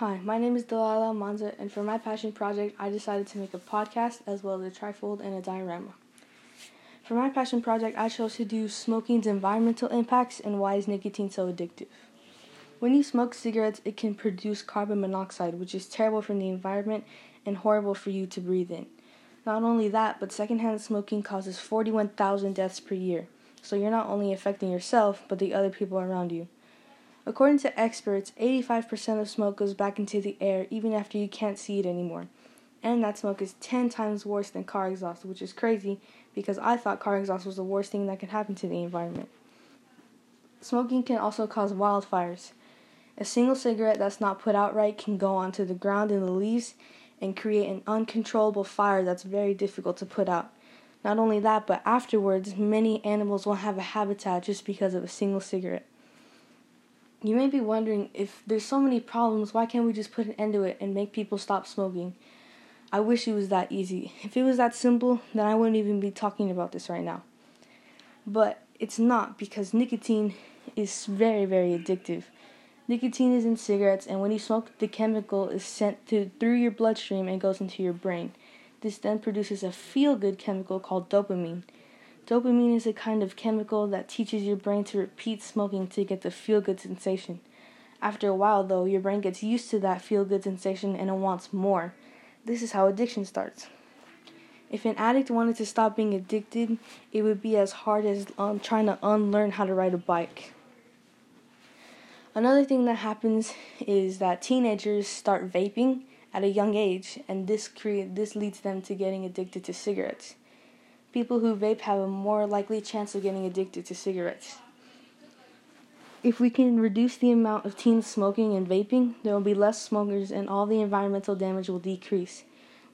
Hi, my name is Delilah Manza, and for my passion project, I decided to make a podcast as well as a trifold and a diorama. For my passion project, I chose to do smoking's environmental impacts and why is nicotine so addictive. When you smoke cigarettes, it can produce carbon monoxide, which is terrible for the environment and horrible for you to breathe in. Not only that, but secondhand smoking causes 41,000 deaths per year. So you're not only affecting yourself, but the other people around you. According to experts, 85% of smoke goes back into the air even after you can't see it anymore. And that smoke is 10 times worse than car exhaust, which is crazy because I thought car exhaust was the worst thing that could happen to the environment. Smoking can also cause wildfires. A single cigarette that's not put out right can go onto the ground in the leaves and create an uncontrollable fire that's very difficult to put out. Not only that, but afterwards, many animals won't have a habitat just because of a single cigarette. You may be wondering if there's so many problems, why can't we just put an end to it and make people stop smoking? I wish it was that easy. If it was that simple, then I wouldn't even be talking about this right now. But it's not because nicotine is very, very addictive. Nicotine is in cigarettes, and when you smoke, the chemical is sent to, through your bloodstream and goes into your brain. This then produces a feel good chemical called dopamine. Dopamine is a kind of chemical that teaches your brain to repeat smoking to get the feel good sensation. After a while, though, your brain gets used to that feel good sensation and it wants more. This is how addiction starts. If an addict wanted to stop being addicted, it would be as hard as um, trying to unlearn how to ride a bike. Another thing that happens is that teenagers start vaping at a young age, and this create this leads them to getting addicted to cigarettes. People who vape have a more likely chance of getting addicted to cigarettes. If we can reduce the amount of teens smoking and vaping, there will be less smokers and all the environmental damage will decrease.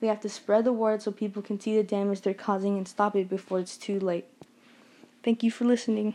We have to spread the word so people can see the damage they're causing and stop it before it's too late. Thank you for listening.